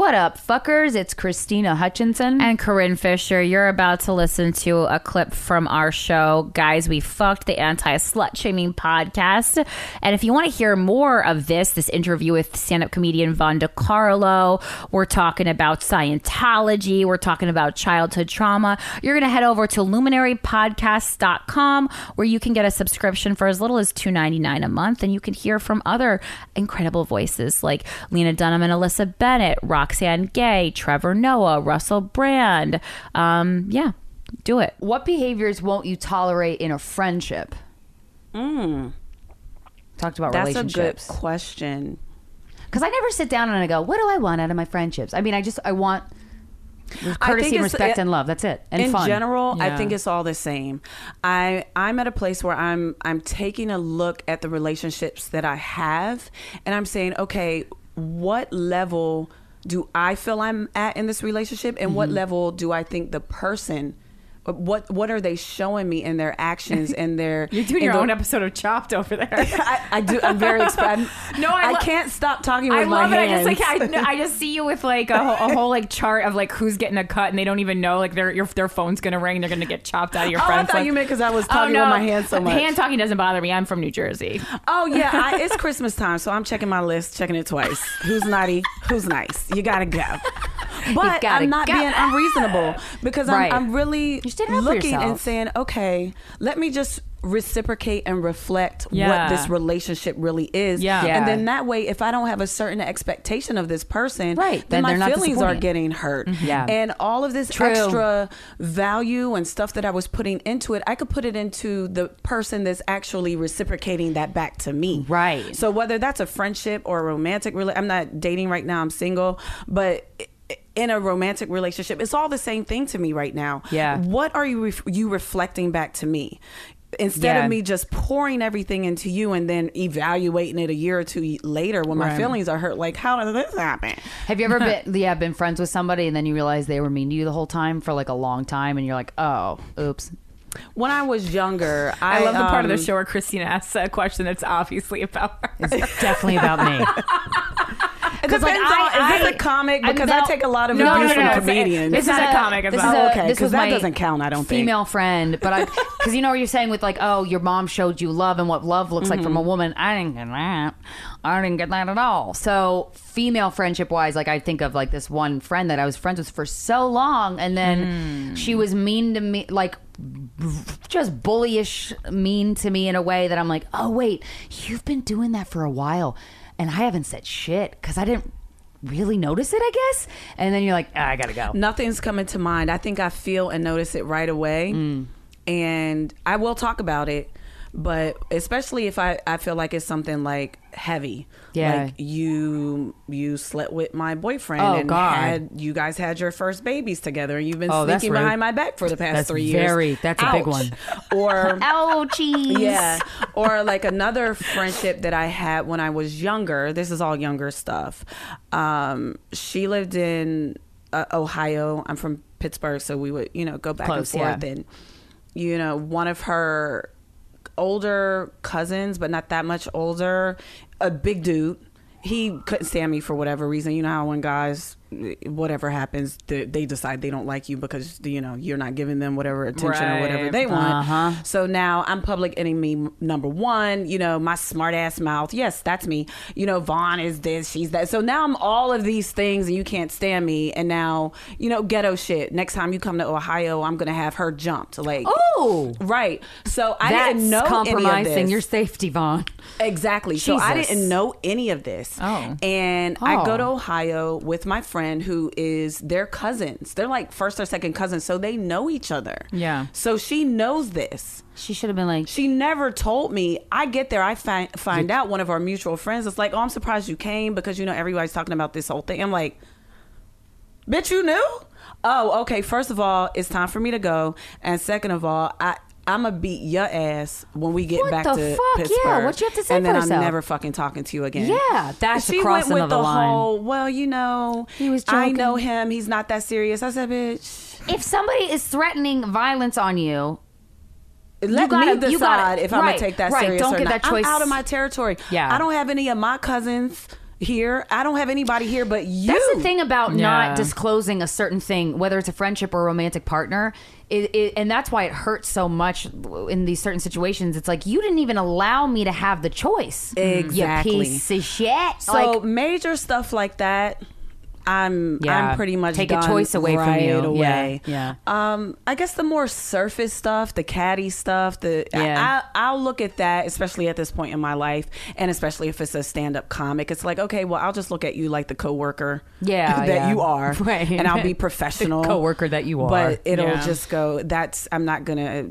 What up, fuckers? It's Krystyna Hutchinson. And Corinne Fisher, you're about to listen to a clip from our show, Guys We Fucked, the anti slut shaming podcast. And if you want to hear more of this, this interview with stand up comedian Von DeCarlo, we're talking about Scientology, we're talking about childhood trauma, you're going to head over to luminarypodcast.com where you can get a subscription for as little as $2.99 a month. And you can hear from other incredible voices like Lena Dunham and Alyssa Bennett, Roxane Gay, Trevor Noah, Russell Brand. Um, yeah, do it. What behaviors won't you tolerate in a friendship? Mm, Talked about that's a good question. Because I never sit down and I go, what do I want out of my friendships? I mean, I just, I want courtesy and respect it- and love. That's it. And in fun. general, I think it's all the same. I I'm at a place where I'm I'm taking a look at the relationships that I have, and I'm saying, okay, what level do I feel I'm at in this relationship, and what Mm-hmm. level do I think the person what what are they showing me in their actions and their You're doing in your the- own episode of Chopped over there. I, I do. I'm very excited. No, I I, can't stop talking with I my love it. I just like I, I just see you with like a, whole- a whole like chart of like who's getting a cut, and they don't even know like their your their phone's gonna ring. They're gonna get chopped out of your Oh, I friends. thought list. you meant 'cause I was Oh, talking with my hands so much. Hand talking doesn't bother me. I'm from New Jersey. Oh yeah, I, it's Christmas time, so I'm checking my list, checking it twice. Who's naughty? Who's nice? You gotta go. But I'm not go. being unreasonable because Right. I'm, I'm really You're standing up looking and saying, okay, let me just reciprocate and reflect Yeah. what this relationship really is. Yeah. Yeah. And then that way, if I don't have a certain expectation of this person, Right, then, then my feelings are getting hurt. Mm-hmm. Yeah. And all of this True. extra value and stuff that I was putting into it, I could put it into the person that's actually reciprocating that back to me. Right. So whether that's a friendship or a romantic relationship, I'm not dating right now. I'm single, but in a romantic relationship, it's all the same thing to me right now. Yeah. What are you ref- you reflecting back to me? Instead Yeah. of me just pouring everything into you and then evaluating it a year or two later when my Right. feelings are hurt, like how did this happen? Have you ever been, yeah, been friends with somebody and then you realize they were mean to you the whole time for like a long time and you're like, oh, oops. When I was younger, I, I, love the part of the um, show where Krystyna asks a question that's obviously about her. It's definitely about me. Depends like, I- is this a comic? Because. I take a lot of No, abuse no, from no, it's- comedians. This is a comic This is a, okay, because that doesn't count, I don't think. female friend, but I because you know what you're saying with like, oh, your mom showed you love and what love looks like from Mm-hmm. a woman. I didn't get that. I didn't get that at all. So female friendship wise, like I think of like this one friend that I was friends with for so long, and then Mm. she was mean to me, like just bullyish mean to me in a way that I'm like, oh wait, you've been doing that for a while, and I haven't said shit because I didn't really notice it, I guess. And then you're like, ah, I gotta go. Nothing's coming to mind. I think I feel and notice it right away. Mm. And I will talk about it, but especially if I, I feel like it's something like heavy. Yeah. Like you you slept with my boyfriend Oh, and God. had you guys had your first babies together and you've been Oh, sneaking behind my back for the past That's three years. very- that's a big one. Or Ouchies. yeah. Or like another friendship that I had when I was younger. This is all younger stuff. Um, she lived in uh, Ohio. I'm from Pittsburgh, so we would, you know, go back Close, and forth. yeah. And, you know, one of her older cousins, but not that much older, a big dude. He couldn't stand me for whatever reason. You know how when guys, whatever happens, they, they decide they don't like you because you know you're not giving them whatever attention or whatever they want. Uh-huh. So now I'm public enemy number one. You know, my smart ass mouth. Yes, that's me. You know, Von is this, she's that. So now I'm all of these things and you can't stand me. And now, you know, ghetto shit. Next time you come to Ohio, I'm going to have her jumped. Like, Oh, right. So I that's didn't know compromising your safety, Von. Exactly. So I didn't know any of this. Oh. And I go Oh. to Ohio with my friend friend who is their cousins. They're like first or second cousins, so they know each other. Yeah. So she knows this. She should have been like, She never told me. I get there, I find find out one of our mutual friends. It's like, oh, I'm surprised you came because you know everybody's talking about this whole thing. I'm like, bitch, you knew? Oh, okay. First of all, it's time for me to go, and second of all, I. I'm gonna beat your ass when we get What back the to fuck? Yeah, what you have to say And for then yourself? I'm never fucking talking to you again. Yeah, that's she the went with the, the line. whole. Well, you know, He was I know him. He's not that serious. I said, bitch. if somebody is threatening violence on you, Let gotta- me you decide gotta- if I'm right, gonna take that right, serious don't or get not. that choice. I'm out of my territory. Yeah. I don't have any of my cousins here. I don't have anybody here but you. That's the thing about Yeah. not disclosing a certain thing, whether it's a friendship or a romantic partner. It, it, and that's why it hurts so much in these certain situations. It's like you didn't even allow me to have the choice. Exactly. You piece of shit. So like, major stuff like that. I'm Yeah. I'm pretty much Take a choice away from you. Away. Yeah, Um, I guess the more surface stuff, the catty stuff, the Yeah. I, I'll look at that, especially at this point in my life, and especially if it's a stand up comic. It's like, okay, well, I'll just look at you like the coworker, Yeah, that yeah. you are, Right. and I'll be professional, coworker that you are. But it'll Yeah. just go. That's I'm not gonna.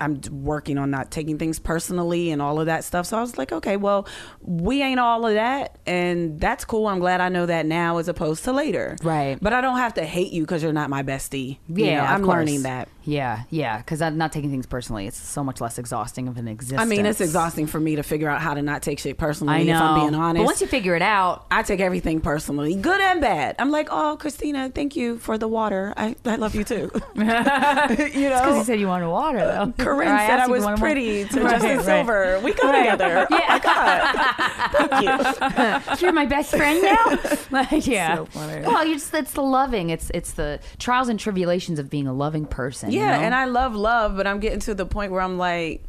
I'm working on not taking things personally and all of that stuff. So I was like, okay, well, we ain't all of that, and that's cool. I'm glad I know that now as opposed to later, Right. But I don't have to hate you because you're not my bestie. You yeah, know, I'm course. learning that. Yeah, yeah, because I'm not taking things personally. It's so much less exhausting of an existence. I mean, it's exhausting for me to figure out how to not take shit personally. I know. If I'm being honest, But once you figure it out, I take everything personally, good and bad. I'm like, oh, Krystyna, thank you for the water. I, I love you too. you know, because you said you wanted water, though. Corinne I said I was pretty to Right, Justin right. Silver. We go together. Oh my god, thank you. You're my best friend now. like, yeah. So. Well, you just it's the loving. It's it's the trials and tribulations of being a loving person. You Yeah, know? and I love love, but I'm getting to the point where I'm like,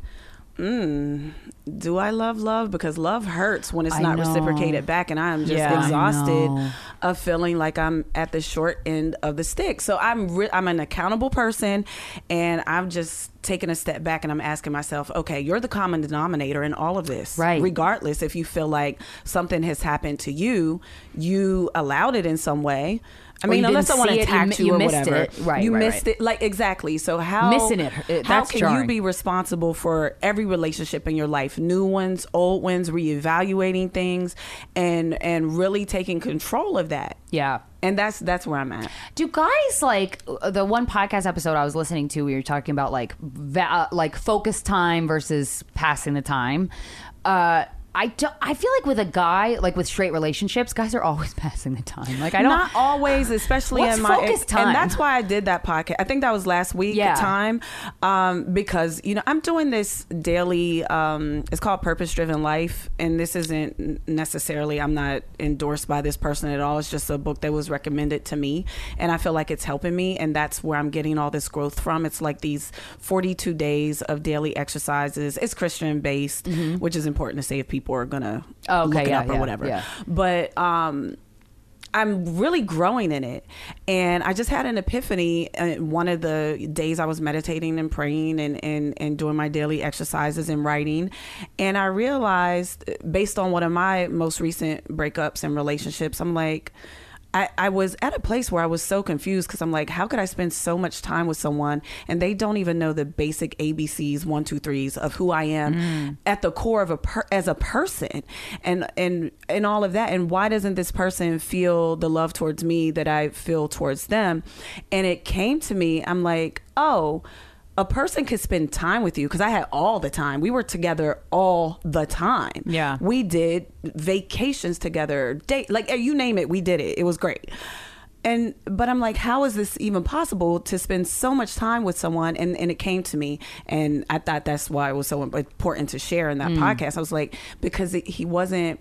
mm, do I love love? Because love hurts when it's I not know. reciprocated back, and I am just Yeah, exhausted of feeling like I'm at the short end of the stick. So I'm re- I'm an accountable person, and I'm just taking a step back and I'm asking myself, okay, you're the common denominator in all of this, Right. Regardless if you feel like something has happened to you, you allowed it in some way. I mean, unless someone see it, you you, you or missed whatever, it. Right, you right, missed right. it. Like exactly. So how Missing it, it- how can jarring. you be responsible for every relationship in your life, new ones, old ones, reevaluating things, and and really taking control of that? yeah. And that's that's where I'm at. Do guys like uh, the one podcast episode I was listening to? We were talking about like va- uh, like focus time versus passing the time. Uh, I don't. I feel like with a guy like with straight relationships, guys are always passing the time. Like I don't. Not always, especially in my focus time? and that's why I did that podcast. I think that was last week Yeah. time, um, because you know I'm doing this daily. Um, it's called Purpose Driven Life, and this isn't necessarily. I'm not endorsed by this person at all. It's just a book that was recommended to me, and I feel like it's helping me, and that's where I'm getting all this growth from. It's like these 42 days of daily exercises. It's Christian based, which is important to say if people are gonna. Oh, okay, look it yeah, up or yeah, whatever. yeah. But um, I'm really growing in it. And I just had an epiphany uh, one of the days I was meditating and praying and, and, and doing my daily exercises and writing. And I realized, based on one of my most recent breakups and relationships, I'm like, I, I was at a place where I was so confused because I'm like, how could I spend so much time with someone and they don't even know the basic ABCs, one, two, threes of who I am mm. at the core of a per, as a person, and and and all of that. And why doesn't this person feel the love towards me that I feel towards them? And it came to me, I'm like, oh a person could spend time with you because I had all the time. We were together all the time. Yeah. We did vacations together, date like eh, you name it, we did it. It was great. And but I'm like, how is this even possible to spend so much time with someone? And and it came to me, and I thought that's why it was so important to share in that podcast. I was like, because it, he wasn't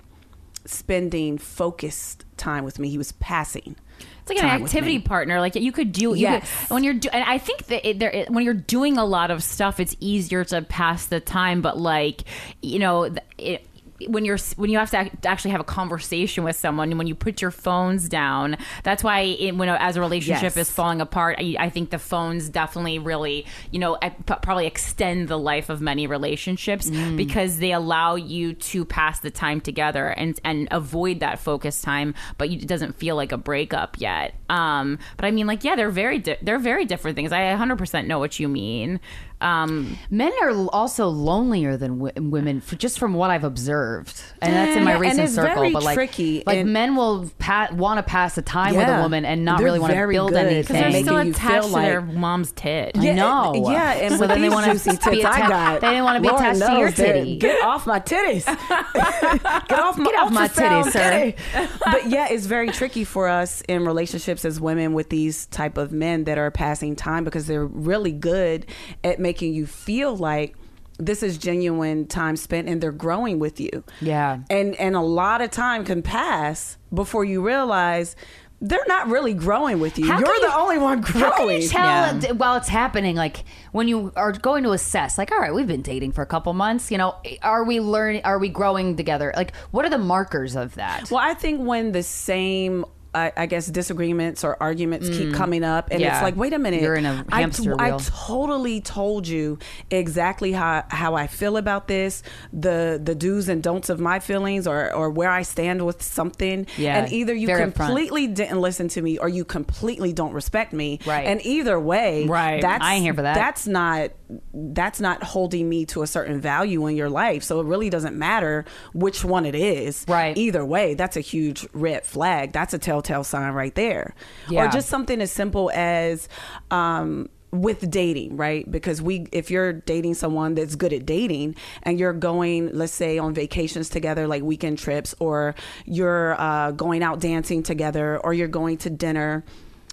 spending focused time with me; he was passing. It's like an activity partner. Like you could do. You Yes. could, when you're. Do, and I think that it, there, it, when you're doing a lot of stuff, it's easier to pass the time. But like, you know, it, when you're when you have to actually have a conversation with someone when you put your phones down that's why it, when as a relationship Yes. is falling apart I, I think the phones definitely really you know probably extend the life of many relationships because they allow you to pass the time together and and avoid that focus time but you, it doesn't feel like a breakup yet. Um but i mean like yeah they're very di- they're very different things. I 100% know what you mean um Men are also lonelier than w- women, for, just from what I've observed, and that's in my Yeah, and recent it's circle. very but like, tricky, like and- men will pa- want to pass the time with a Yeah. woman and not They're really want to very build good at anything. they're making still you attached feel to their like- mom's tit I know. Yeah, and So with then they these wanna juicy be tits I atta- got, they didn't wanna be Lord attached to your they're- titty. Get off my titties. get off my Get off my ultrasound titties, sir. titty. But yeah, it's very tricky for us in relationships as women with these type of men that are passing time because they're really good at making you feel like this is genuine time spent and they're growing with you. Yeah. And and a lot of time can pass before you realize they're not really growing with you. How You're the you- only one growing. How can you tell Yeah. while it's happening? Like when you are going to assess, like, all right, we've been dating for a couple months. You know, are we learning? Are we growing together? Like, what are the markers of that? Well, I think when the same, I, I guess, disagreements or arguments keep coming up, and Mm. Yeah. it's like, wait a minute, You're in a I hamster I wheel. totally told you exactly how how I feel about this, the the do's and don'ts of my feelings, or or where I stand with something. Yeah, and either you very upfront. completely didn't listen to me, or you completely don't respect me. Right. And either way, Right. That's I ain't here for that. That's not that's not holding me to a certain value in your life. So it really doesn't matter which one it is. Right. Either way, that's a huge red flag. That's a telltale sign right there. Yeah. Or just something as simple as um with dating, right? Because we if you're dating someone that's good at dating and you're going, let's say on vacations together like weekend trips or you're uh going out dancing together or you're going to dinner,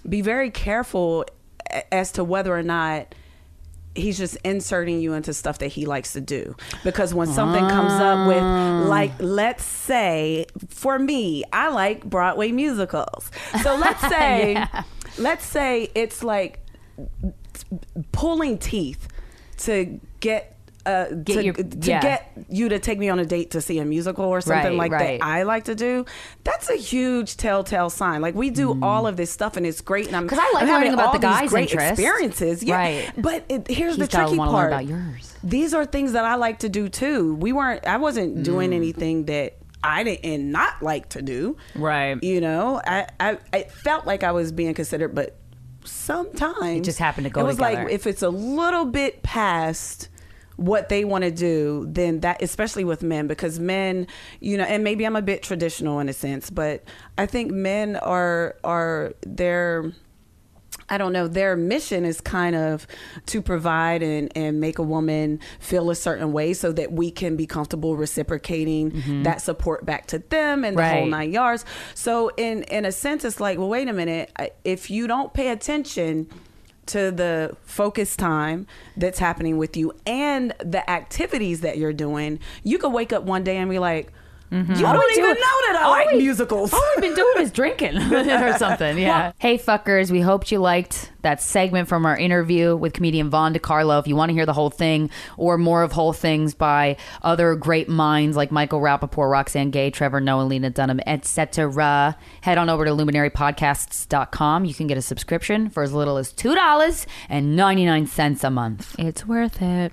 be very careful as to whether or not he's just inserting you into stuff that he likes to do. Because when something comes up with ah. like let's say for me i like broadway musicals. So let's say let's say it's like pulling teeth to get uh, Get to, your- to yeah. get you to take me on a date to see a musical or something Right, like right. that I like to do. That's a huge telltale sign. Like we do all of this stuff and it's great. And I'm Mm. 'Cause I like I'm learning having about all the these guy's great interest. experiences. Yeah, Right. But it, here's He's the tricky part. about yours. These are things that I like to do too. We weren't. I wasn't Mm. doing anything that I didn't not like to do. Right. You know, I I, I felt like I was being considered, but sometimes It just happened to go It was together. like if it's a little bit past what they want to do then that especially with men because men you know and maybe i'm a bit traditional in a sense but i think men are are they're I don't know. Their mission is kind of to provide and, and make a woman feel a certain way so that we can be comfortable reciprocating mm-hmm. that support back to them and the whole nine yards. So in in a sense, it's like, well, wait a minute. If you don't pay attention to the focus time that's happening with you and the activities that you're doing, you could wake up one day and be like, Mm-hmm. you don't even do- know that I like we- musicals. All we've been doing is drinking or something. Yeah. hey, fuckers, we hoped you liked that segment from our interview with comedian Von DeCarlo. If you want to hear the whole thing or more of whole things by other great minds like Michael Rapaport, Roxane Gay, Trevor Noah, Lena Dunham, etc., head on over to luminarypodcasts.com. You can get a subscription for as little as $2.99 a month. It's worth it.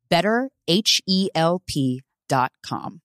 better, H E L P.com.